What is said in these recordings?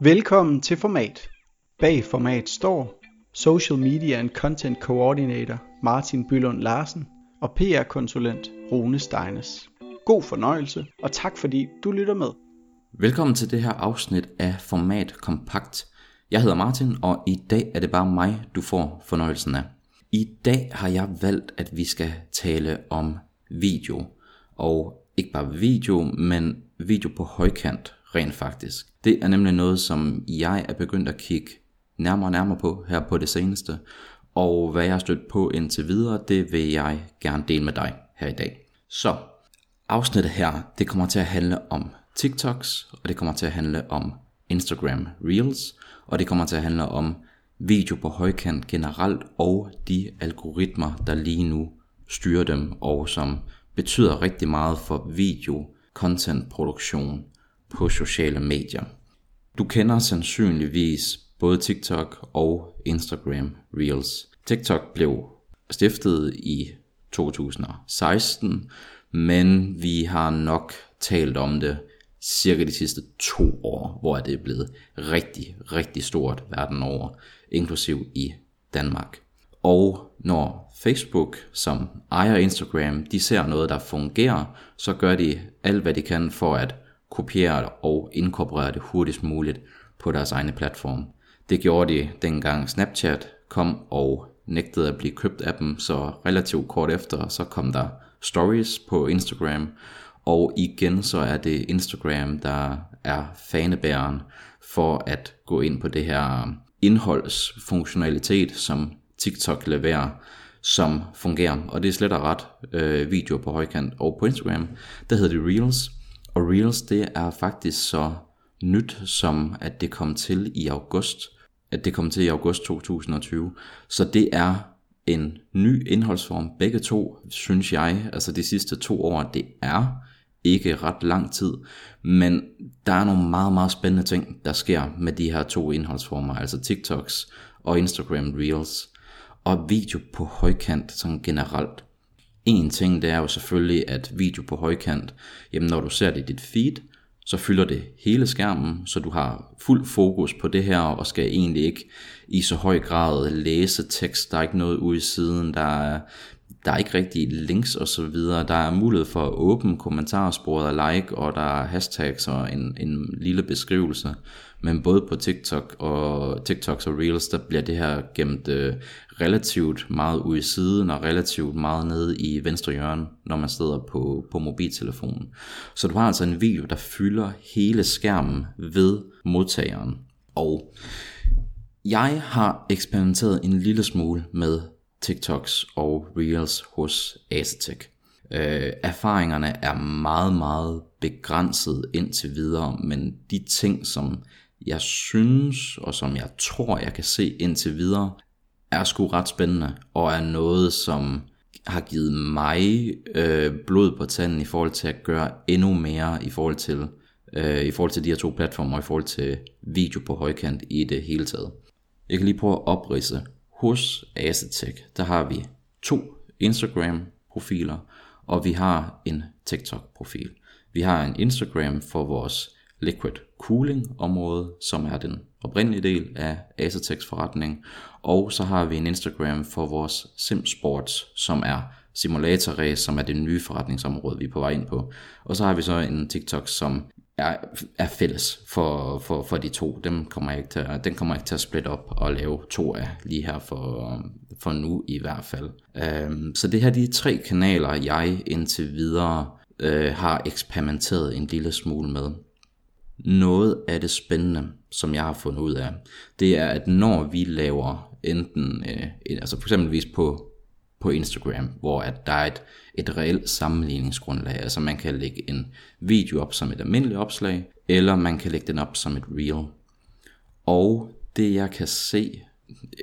Velkommen til Format. Bag Format står Social Media and Content Coordinator Martin Bylund Larsen og PR-konsulent Rune Steines. God fornøjelse, og tak fordi du lytter med. Velkommen til det her afsnit af Format Kompakt. Jeg hedder Martin, og i dag er det bare mig, du får fornøjelsen af. I dag har jeg valgt, at vi skal tale om video. Og ikke bare video, men video på højkant rent faktisk. Det er nemlig noget, som jeg er begyndt at kigge nærmere og nærmere på her på det seneste. Og hvad jeg har stødt på indtil videre, det vil jeg gerne dele med dig her i dag. Så afsnittet her, det kommer til at handle om TikToks, og det kommer til at handle om Instagram Reels, og det kommer til at handle om video på højkant generelt, og de algoritmer, der lige nu styrer dem, og som betyder rigtig meget for video, content produktion på sociale medier. Du kender sandsynligvis både TikTok og Instagram Reels. TikTok blev stiftet i 2016, men vi har nok talt om det cirka de sidste to år, hvor det er blevet rigtig, rigtig stort verden over, inklusiv i Danmark. Og når Facebook, som ejer Instagram, de ser noget, der fungerer, så gør de alt, hvad de kan for at kopiere og inkorporere det hurtigst muligt på deres egne platform. Det gjorde de dengang Snapchat kom og nægtede at blive købt af dem, så relativt kort efter, så kom der stories på Instagram, og igen så er det Instagram, der er fanebæreren for at gå ind på det her indholdsfunktionalitet, som TikTok leverer, som fungerer. Og det er slet og ret øh, video på højkant. Og på Instagram, der hedder det Reels. Og Reels, det er faktisk så nyt, som at det kom til i august. At det kom til i august 2020. Så det er en ny indholdsform. Begge to, synes jeg, altså de sidste to år, det er ikke ret lang tid, men der er nogle meget, meget spændende ting, der sker med de her to indholdsformer, altså TikToks og Instagram Reels, og video på højkant sådan generelt. En ting, det er jo selvfølgelig, at video på højkant, jamen når du ser det i dit feed, så fylder det hele skærmen, så du har fuld fokus på det her, og skal egentlig ikke i så høj grad læse tekst. Der er ikke noget ude i siden, der er der er ikke rigtig links og så videre. Der er mulighed for at åbne kommentarsporet og like, og der er hashtags og en, en lille beskrivelse. Men både på TikTok og TikToks og Reels, der bliver det her gemt øh, relativt meget ud i siden og relativt meget nede i venstre hjørne, når man sidder på, på mobiltelefonen. Så du har altså en video, der fylder hele skærmen ved modtageren. Og jeg har eksperimenteret en lille smule med TikToks og Reels hos Asetek. Øh, erfaringerne er meget, meget begrænset indtil videre, men de ting, som jeg synes, og som jeg tror, jeg kan se indtil videre, er sgu ret spændende, og er noget, som har givet mig øh, blod på tanden i forhold til at gøre endnu mere i forhold til, øh, i forhold til de her to platformer, og i forhold til video på højkant i det hele taget. Jeg kan lige prøve at oprise hos Asetek, der har vi to Instagram-profiler, og vi har en TikTok-profil. Vi har en Instagram for vores liquid cooling område, som er den oprindelige del af Asetechs forretning, og så har vi en Instagram for vores SimSports, som er simulatorrace, som er det nye forretningsområde, vi er på vej ind på. Og så har vi så en TikTok, som er, er fælles for, for, for de to. Dem kommer jeg ikke til, den kommer jeg ikke til at splitte op og lave to af lige her for, for nu i hvert fald. Øhm, så det her de tre kanaler, jeg indtil videre øh, har eksperimenteret en lille smule med. Noget af det spændende, som jeg har fundet ud af, det er, at når vi laver enten, øh, altså for eksempelvis på på Instagram, hvor at der er et, et reelt sammenligningsgrundlag. Altså man kan lægge en video op som et almindeligt opslag, eller man kan lægge den op som et reel. Og det jeg kan se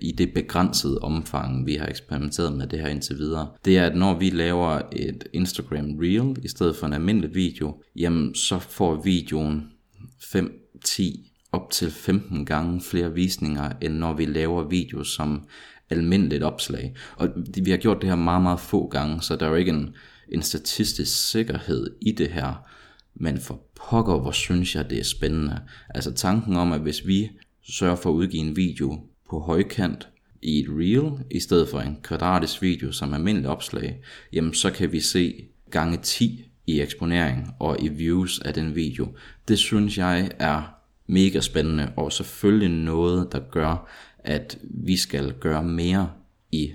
i det begrænsede omfang, vi har eksperimenteret med det her indtil videre, det er, at når vi laver et Instagram Reel i stedet for en almindelig video, jamen så får videoen 5, 10, op til 15 gange flere visninger, end når vi laver video som almindeligt opslag. Og vi har gjort det her meget, meget få gange, så der er jo ikke en, en statistisk sikkerhed i det her. Men for pokker, hvor synes jeg, det er spændende. Altså tanken om, at hvis vi sørger for at udgive en video på højkant i et reel, i stedet for en kvadratisk video som almindelig opslag, jamen så kan vi se gange 10 i eksponering og i views af den video. Det synes jeg er mega spændende, og selvfølgelig noget, der gør, at vi skal gøre mere i,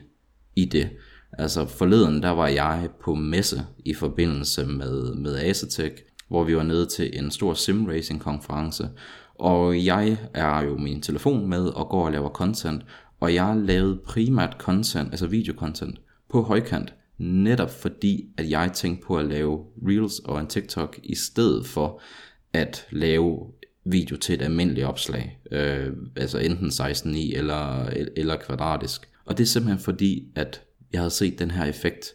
i det. Altså forleden, der var jeg på messe i forbindelse med, med Asetek, hvor vi var nede til en stor simracing konference, og jeg er jo min telefon med og går og laver content, og jeg lavede primært content, altså videocontent, på højkant, netop fordi, at jeg tænkte på at lave Reels og en TikTok, i stedet for at lave video til et almindeligt opslag, øh, altså enten 16.9 eller, eller kvadratisk. Og det er simpelthen fordi, at jeg havde set den her effekt,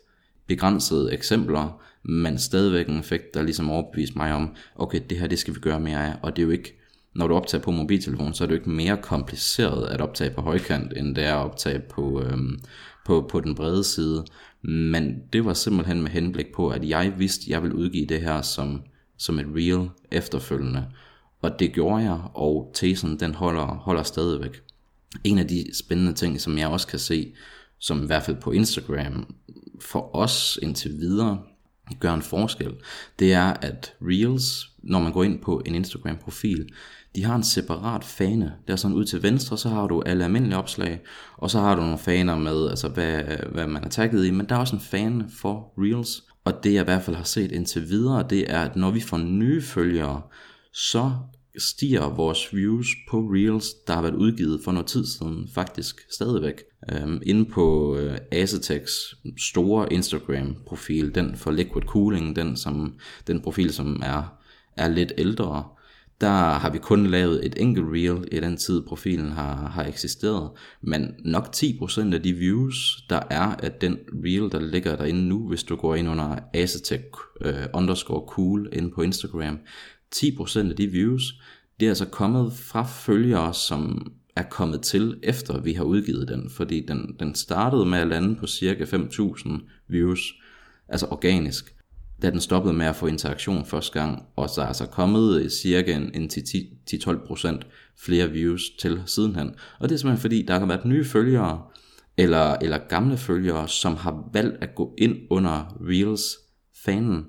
begrænsede eksempler, men stadigvæk en effekt, der ligesom overbeviste mig om, okay, det her det skal vi gøre mere af, og det er jo ikke, når du optager på mobiltelefon, så er det jo ikke mere kompliceret at optage på højkant, end det er at optage på, øhm, på, på den brede side. Men det var simpelthen med henblik på, at jeg vidste, at jeg ville udgive det her som, som et reel efterfølgende. Og det gjorde jeg, og tesen den holder, holder stadigvæk. En af de spændende ting, som jeg også kan se, som i hvert fald på Instagram, for os indtil videre, gør en forskel, det er, at Reels, når man går ind på en Instagram-profil, de har en separat fane. Der er sådan ud til venstre, så har du alle almindelige opslag, og så har du nogle faner med, altså hvad, hvad man er tagget i, men der er også en fane for Reels. Og det jeg i hvert fald har set indtil videre, det er, at når vi får nye følgere, så stiger vores views på Reels, der har været udgivet for noget tid siden, faktisk stadigvæk. Øhm, inde på øh, Asetex store Instagram-profil, den for Liquid Cooling, den, som, den profil, som er, er lidt ældre, der har vi kun lavet et enkelt reel i den tid, profilen har, har eksisteret. Men nok 10% af de views, der er af den reel, der ligger derinde nu, hvis du går ind under asetek øh, underscore cool inde på Instagram, 10% af de views, det er altså kommet fra følgere, som er kommet til, efter vi har udgivet den, fordi den, den startede med at lande på cirka 5.000 views, altså organisk, da den stoppede med at få interaktion første gang, og så er altså kommet cirka en, en 10-12% flere views til sidenhen. Og det er simpelthen fordi, der har været nye følgere, eller, eller gamle følgere, som har valgt at gå ind under Reels fanen,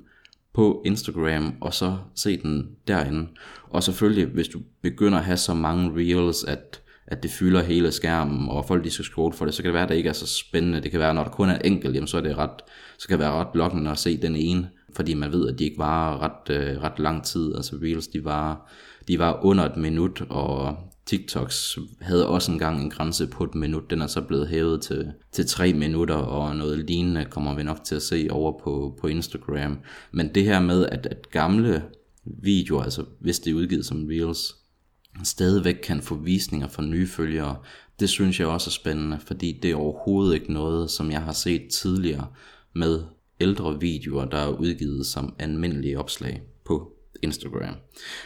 på Instagram, og så se den derinde. Og selvfølgelig, hvis du begynder at have så mange reels, at, at det fylder hele skærmen, og folk de skal scrolle for det, så kan det være, at det ikke er så spændende. Det kan være, når der kun er enkelt, jamen, så, er det ret, så kan det være ret lokkende at se den ene, fordi man ved, at de ikke varer ret, øh, ret lang tid. Altså reels, de var, de var under et minut, og TikToks havde også engang en grænse på et minut. Den er så blevet hævet til, til tre minutter, og noget lignende kommer vi nok til at se over på, på Instagram. Men det her med, at, at gamle videoer, altså hvis det er udgivet som Reels, stadigvæk kan få visninger fra nye følgere, det synes jeg også er spændende, fordi det er overhovedet ikke noget, som jeg har set tidligere med ældre videoer, der er udgivet som almindelige opslag på Instagram.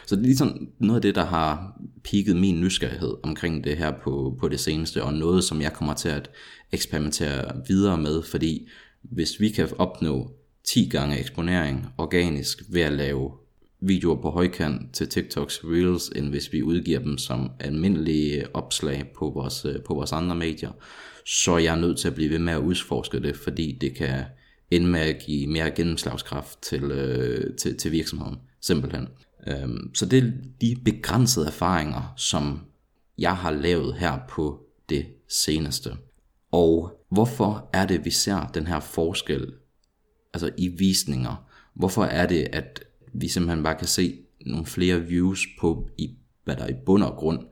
Så det er ligesom noget af det, der har pigget min nysgerrighed omkring det her på, på det seneste, og noget, som jeg kommer til at eksperimentere videre med, fordi hvis vi kan opnå 10 gange eksponering organisk ved at lave videoer på højkant til TikToks Reels, end hvis vi udgiver dem som almindelige opslag på vores, på vores andre medier, så er jeg nødt til at blive ved med at udforske det, fordi det kan ende med at give mere gennemslagskraft til, øh, til, til virksomheden simpelthen. Øhm, så det er de begrænsede erfaringer, som jeg har lavet her på det seneste. Og hvorfor er det, vi ser den her forskel altså i visninger? Hvorfor er det, at vi simpelthen bare kan se nogle flere views på, i, hvad der i bund og grund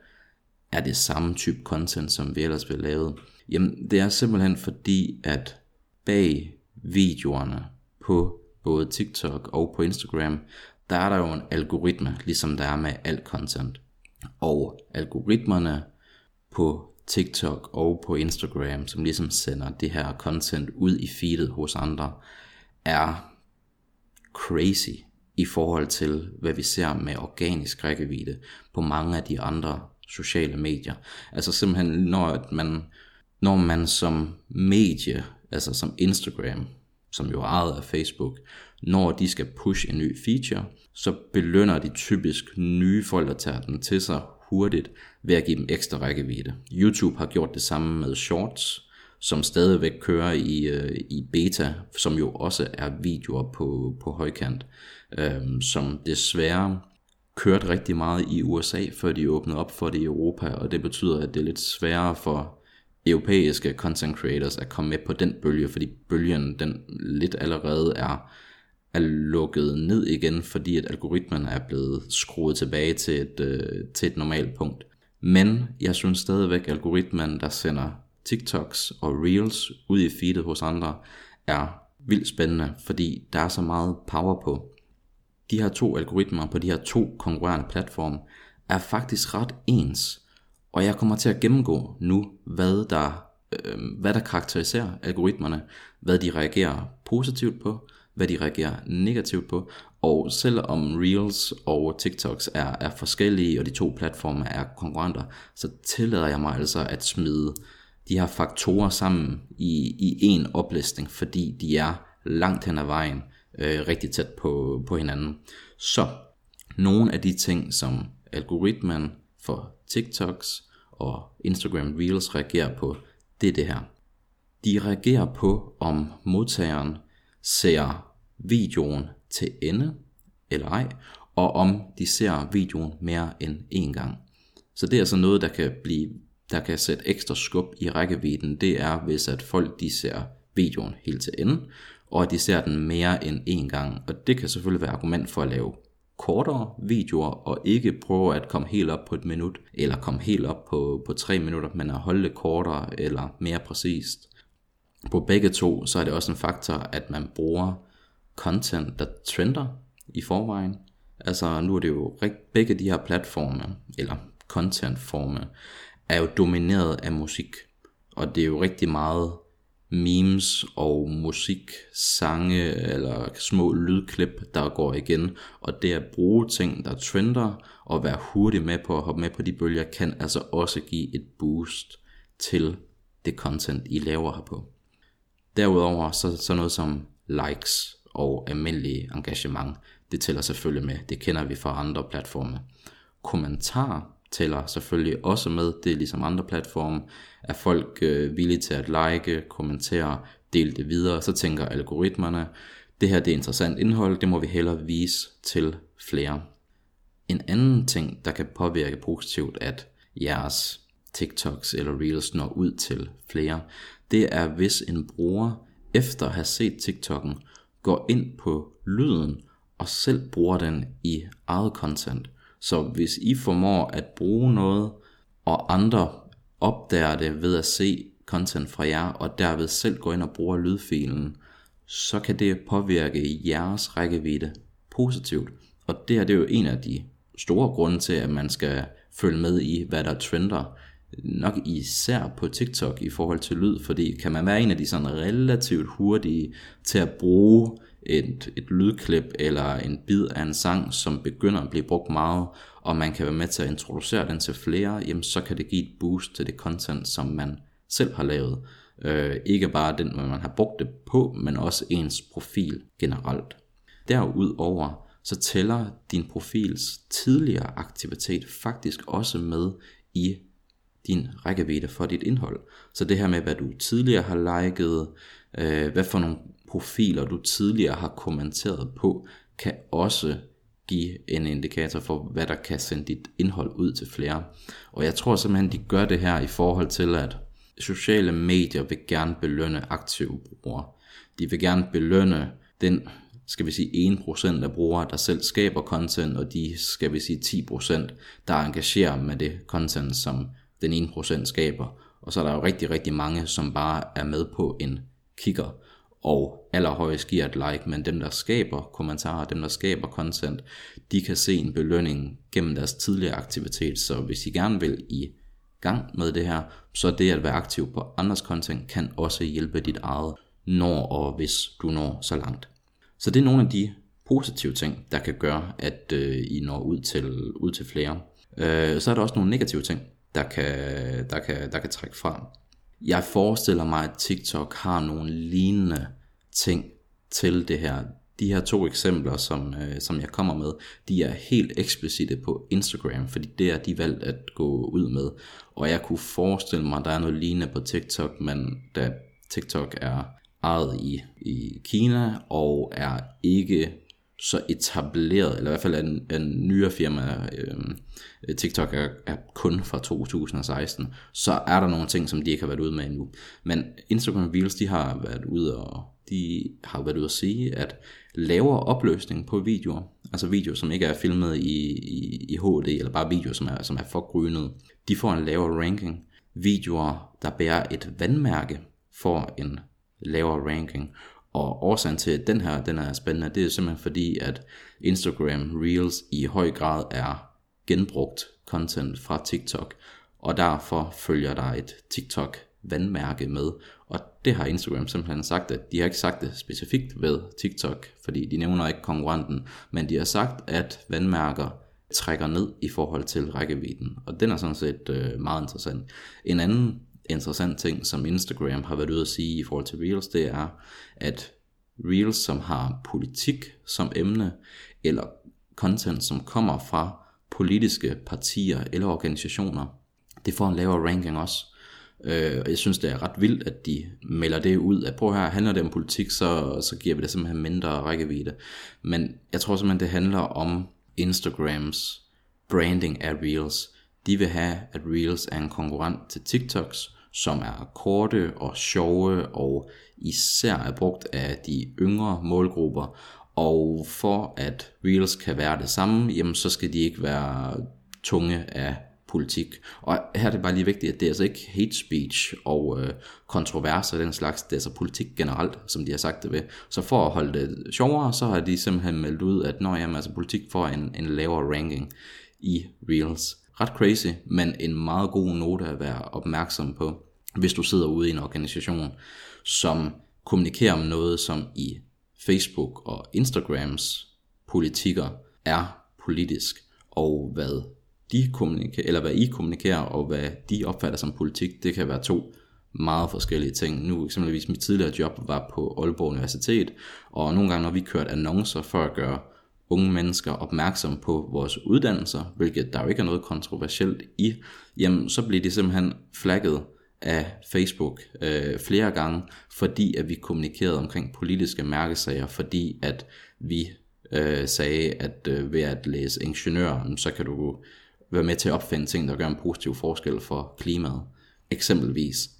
er det samme type content, som vi ellers vil lave? Jamen, det er simpelthen fordi, at bag videoerne på både TikTok og på Instagram, der er der jo en algoritme, ligesom der er med alt content. Og algoritmerne på TikTok og på Instagram, som ligesom sender det her content ud i feedet hos andre, er crazy i forhold til, hvad vi ser med organisk rækkevidde på mange af de andre sociale medier. Altså simpelthen, når man, når man som medie, altså som Instagram, som jo er ejet af Facebook, når de skal push en ny feature, så belønner de typisk nye folk, der tager den til sig hurtigt ved at give dem ekstra rækkevidde. YouTube har gjort det samme med Shorts, som stadigvæk kører i, øh, i beta, som jo også er videoer på, på højkant, øh, som desværre kørte rigtig meget i USA, før de åbnede op for det i Europa, og det betyder, at det er lidt sværere for europæiske content creators at komme med på den bølge, fordi bølgen den lidt allerede er, er lukket ned igen, fordi at algoritmen er blevet skruet tilbage til et, øh, til et normalt punkt. Men jeg synes stadigvæk, at algoritmen, der sender TikToks og Reels ud i feedet hos andre, er vildt spændende, fordi der er så meget power på. De her to algoritmer på de her to konkurrerende platforme er faktisk ret ens, og jeg kommer til at gennemgå nu, hvad der, øh, hvad der karakteriserer algoritmerne, hvad de reagerer positivt på, hvad de reagerer negativt på, og selvom Reels og TikToks er, er forskellige, og de to platforme er konkurrenter, så tillader jeg mig altså at smide de her faktorer sammen i, i en oplistning, fordi de er langt hen ad vejen øh, rigtig tæt på, på hinanden. Så nogle af de ting, som algoritmen for TikToks og Instagram Reels reagerer på, det er det her. De reagerer på, om modtageren ser videoen til ende eller ej, og om de ser videoen mere end én gang. Så det er altså noget, der kan blive der kan sætte ekstra skub i rækkevidden, det er, hvis at folk de ser videoen helt til ende, og at de ser den mere end én gang. Og det kan selvfølgelig være argument for at lave kortere videoer, og ikke prøve at komme helt op på et minut, eller komme helt op på, på tre minutter, men at holde det kortere eller mere præcist. På begge to, så er det også en faktor, at man bruger content, der trender i forvejen. Altså nu er det jo begge de her platforme, eller contentforme, er jo domineret af musik. Og det er jo rigtig meget memes og musik, sange eller små lydklip, der går igen. Og det at bruge ting, der trender, og være hurtig med på at hoppe med på de bølger, kan altså også give et boost til det content, I laver her på. Derudover så, så noget som likes og almindelig engagement, det tæller selvfølgelig med. Det kender vi fra andre platforme. Kommentarer tæller selvfølgelig også med. Det er ligesom andre platforme. Er folk øh, villige til at like, kommentere, dele det videre, så tænker algoritmerne, det her det er interessant indhold, det må vi hellere vise til flere. En anden ting, der kan påvirke positivt, at jeres TikToks eller Reels når ud til flere, det er hvis en bruger efter at have set TikToken går ind på lyden og selv bruger den i eget content. Så hvis I formår at bruge noget, og andre opdager det ved at se content fra jer, og derved selv går ind og bruger lydfilen, så kan det påvirke jeres rækkevidde positivt. Og det her det er jo en af de store grunde til, at man skal følge med i, hvad der trender. Nok især på TikTok i forhold til lyd, fordi kan man være en af de sådan relativt hurtige til at bruge et, et lydklip eller en bid af en sang, som begynder at blive brugt meget, og man kan være med til at introducere den til flere, jamen så kan det give et boost til det content, som man selv har lavet. Øh, ikke bare den, man har brugt det på, men også ens profil generelt. Derudover så tæller din profils tidligere aktivitet faktisk også med i din rækkevidde for dit indhold. Så det her med, hvad du tidligere har liket, øh, hvad for nogle profiler, du tidligere har kommenteret på, kan også give en indikator for, hvad der kan sende dit indhold ud til flere. Og jeg tror simpelthen, de gør det her i forhold til, at sociale medier vil gerne belønne aktive brugere. De vil gerne belønne den, skal vi sige, 1% af brugere, der selv skaber content, og de, skal vi sige, 10%, der engagerer med det content, som den 1% skaber. Og så er der jo rigtig, rigtig mange, som bare er med på en kigger og allerhøjst giver et like, men dem der skaber kommentarer, dem der skaber content, de kan se en belønning gennem deres tidligere aktivitet, så hvis I gerne vil i gang med det her, så det at være aktiv på andres content kan også hjælpe dit eget, når og hvis du når så langt. Så det er nogle af de positive ting, der kan gøre, at øh, I når ud til, ud til flere. Øh, så er der også nogle negative ting, der kan, der kan, der kan trække fra. Jeg forestiller mig, at TikTok har nogle lignende ting til det her. De her to eksempler, som, øh, som jeg kommer med, de er helt eksplicite på Instagram, fordi det er de valgt at gå ud med. Og jeg kunne forestille mig, at der er noget lignende på TikTok, men da TikTok er ejet i, i Kina og er ikke så etableret, eller i hvert fald en, en nyere firma, øh, TikTok er, er kun fra 2016, så er der nogle ting, som de ikke har været ude med endnu. Men Instagram Reels, de har været ude og de har været ude at sige, at lavere opløsning på videoer, altså videoer, som ikke er filmet i, i, i HD, eller bare videoer, som er, som er for grynet, de får en lavere ranking. Videoer, der bærer et vandmærke, får en lavere ranking. Og årsagen til, at den her den er spændende, det er simpelthen fordi, at Instagram Reels i høj grad er genbrugt content fra TikTok, og derfor følger der et TikTok vandmærke med, og det har Instagram simpelthen sagt, at de har ikke sagt det specifikt ved TikTok, fordi de nævner ikke konkurrenten, men de har sagt, at vandmærker trækker ned i forhold til rækkevidden, og den er sådan set øh, meget interessant. En anden interessant ting, som Instagram har været ude at sige i forhold til Reels, det er, at Reels, som har politik som emne, eller content, som kommer fra politiske partier eller organisationer, det får en lavere ranking også. Øh, og jeg synes, det er ret vildt, at de melder det ud, at prøv her, handler det om politik, så, så giver vi det simpelthen mindre rækkevidde. Men jeg tror simpelthen, det handler om Instagrams branding af Reels. De vil have, at Reels er en konkurrent til TikToks, som er korte og sjove og især er brugt af de yngre målgrupper. Og for at Reels kan være det samme, jamen så skal de ikke være tunge af politik. Og her er det bare lige vigtigt, at det er altså ikke hate speech og øh, kontroverser og den slags, det er altså politik generelt, som de har sagt det ved. Så for at holde det sjovere, så har de simpelthen meldt ud, at når jamen, altså politik får en, en lavere ranking i Reels. Ret crazy, men en meget god note at være opmærksom på, hvis du sidder ude i en organisation, som kommunikerer om noget, som i Facebook og Instagrams politikker er politisk, og hvad de kommunikerer, eller hvad I kommunikerer, og hvad de opfatter som politik, det kan være to meget forskellige ting. Nu eksempelvis mit tidligere job var på Aalborg Universitet, og nogle gange når vi kørte annoncer for at gøre unge mennesker opmærksom på vores uddannelser, hvilket der jo ikke er noget kontroversielt i, jamen så bliver de simpelthen flagget af Facebook øh, flere gange, fordi at vi kommunikerede omkring politiske mærkesager, fordi at vi øh, sagde, at øh, ved at læse ingeniør, så kan du være med til at opfinde ting, der gør en positiv forskel for klimaet. Eksempelvis.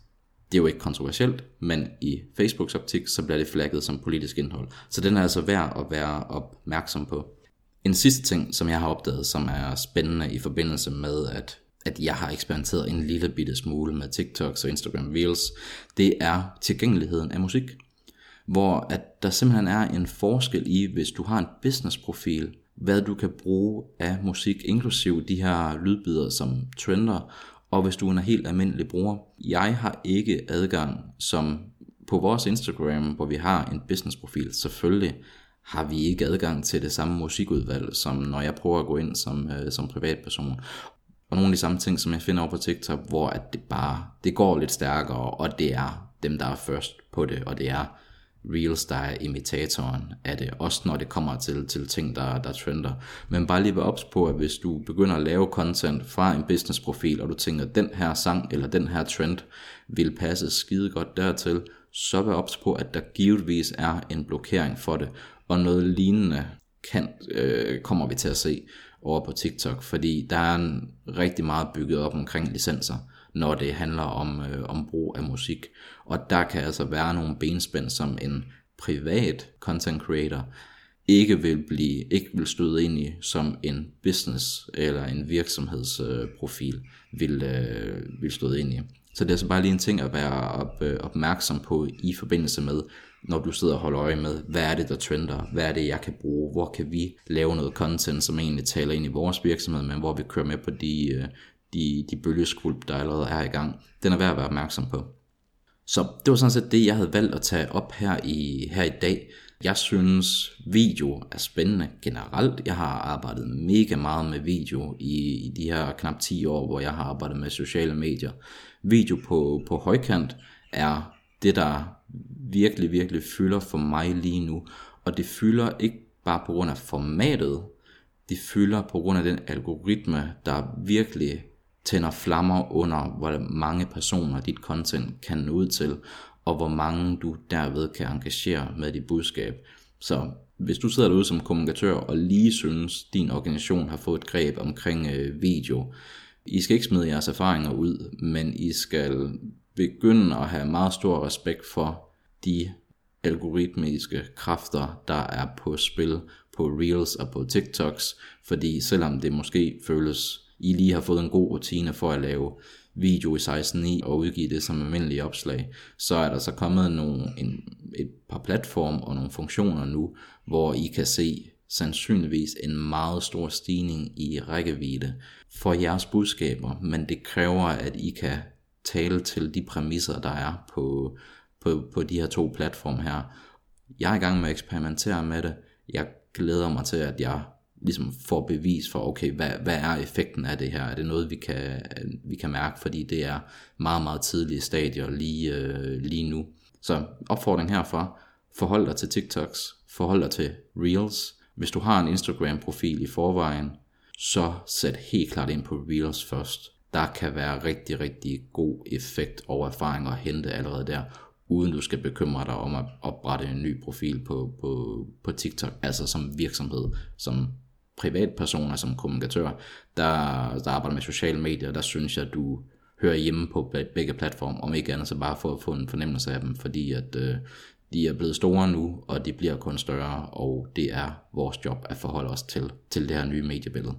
Det er jo ikke kontroversielt, men i Facebooks optik, så bliver det flagget som politisk indhold. Så den er altså værd at være opmærksom på. En sidste ting, som jeg har opdaget, som er spændende i forbindelse med, at at jeg har eksperimenteret en lille bitte smule med TikToks og Instagram Reels, det er tilgængeligheden af musik. Hvor at der simpelthen er en forskel i, hvis du har en businessprofil, hvad du kan bruge af musik, inklusive de her lydbider, som trender, og hvis du er en helt almindelig bruger. Jeg har ikke adgang som på vores Instagram, hvor vi har en businessprofil, selvfølgelig har vi ikke adgang til det samme musikudvalg, som når jeg prøver at gå ind som, øh, som privatperson. Og nogle af de samme ting, som jeg finder over på TikTok, hvor at det bare, det går lidt stærkere, og det er dem, der er først på det, og det er Reels, der er imitatoren af det, også når det kommer til, til ting, der, der trender. Men bare lige være ops på, at hvis du begynder at lave content fra en business profil, og du tænker, at den her sang eller den her trend vil passe skide godt dertil, så vær ops på, at der givetvis er en blokering for det, og noget lignende kan, øh, kommer vi til at se over på TikTok, fordi der er en rigtig meget bygget op omkring licenser, når det handler om, øh, om brug af musik. Og der kan altså være nogle benspænd, som en privat content creator ikke vil blive ikke vil støde ind i, som en business eller en virksomhedsprofil øh, vil, øh, vil støde ind i. Så det er altså bare lige en ting at være op, øh, opmærksom på i forbindelse med, når du sidder og holder øje med, hvad er det, der trender, hvad er det, jeg kan bruge, hvor kan vi lave noget content, som egentlig taler ind i vores virksomhed, men hvor vi kører med på de, øh, de, de bølgeskvulp, der allerede er i gang. Den er værd at være opmærksom på. Så det var sådan set det, jeg havde valgt at tage op her i, her i dag. Jeg synes, video er spændende generelt. Jeg har arbejdet mega meget med video i, i de her knap 10 år, hvor jeg har arbejdet med sociale medier. Video på, på højkant er det, der virkelig, virkelig fylder for mig lige nu. Og det fylder ikke bare på grund af formatet, det fylder på grund af den algoritme, der virkelig tænder flammer under, hvor mange personer dit content kan nå ud til, og hvor mange du derved kan engagere med dit budskab. Så hvis du sidder derude som kommunikatør og lige synes, din organisation har fået et greb omkring øh, video, I skal ikke smide jeres erfaringer ud, men I skal begynde at have meget stor respekt for de algoritmiske kræfter, der er på spil på Reels og på TikToks, fordi selvom det måske føles, i lige har fået en god rutine for at lave video i 16.9 og udgive det som almindelige opslag, så er der så kommet nogle, en, et par platform og nogle funktioner nu, hvor I kan se sandsynligvis en meget stor stigning i rækkevidde for jeres budskaber, men det kræver, at I kan tale til de præmisser, der er på, på, på de her to platforme her. Jeg er i gang med at eksperimentere med det. Jeg glæder mig til, at jeg ligesom får bevis for, okay, hvad, hvad er effekten af det her? Er det noget, vi kan, vi kan mærke, fordi det er meget, meget tidlige stadier lige, øh, lige nu. Så opfordring herfra, forhold dig til TikToks, forhold dig til Reels. Hvis du har en Instagram-profil i forvejen, så sæt helt klart ind på Reels først. Der kan være rigtig, rigtig god effekt og erfaring at hente allerede der, uden du skal bekymre dig om at oprette en ny profil på, på, på TikTok, altså som virksomhed, som privatpersoner, som kommunikatør, der, der arbejder med sociale medier, der synes jeg, at du hører hjemme på begge platforme, om ikke andet så bare for at få en fornemmelse af dem, fordi at øh, de er blevet store nu, og de bliver kun større, og det er vores job at forholde os til, til det her nye mediebillede.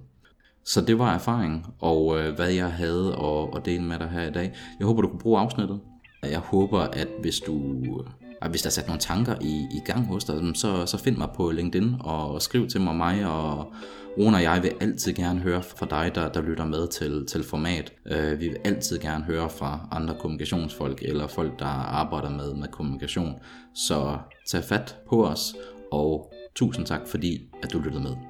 Så det var erfaring, og øh, hvad jeg havde at, at dele med dig her i dag. Jeg håber, du kunne bruge afsnittet. Jeg håber, at hvis du øh, og hvis der er sat nogle tanker i, i gang hos dig, så, så find mig på LinkedIn og skriv til mig, mig og Rune og jeg vil altid gerne høre fra dig, der, der lytter med til, til format. Uh, vi vil altid gerne høre fra andre kommunikationsfolk eller folk, der arbejder med, med kommunikation. Så tag fat på os, og tusind tak fordi, at du lyttede med.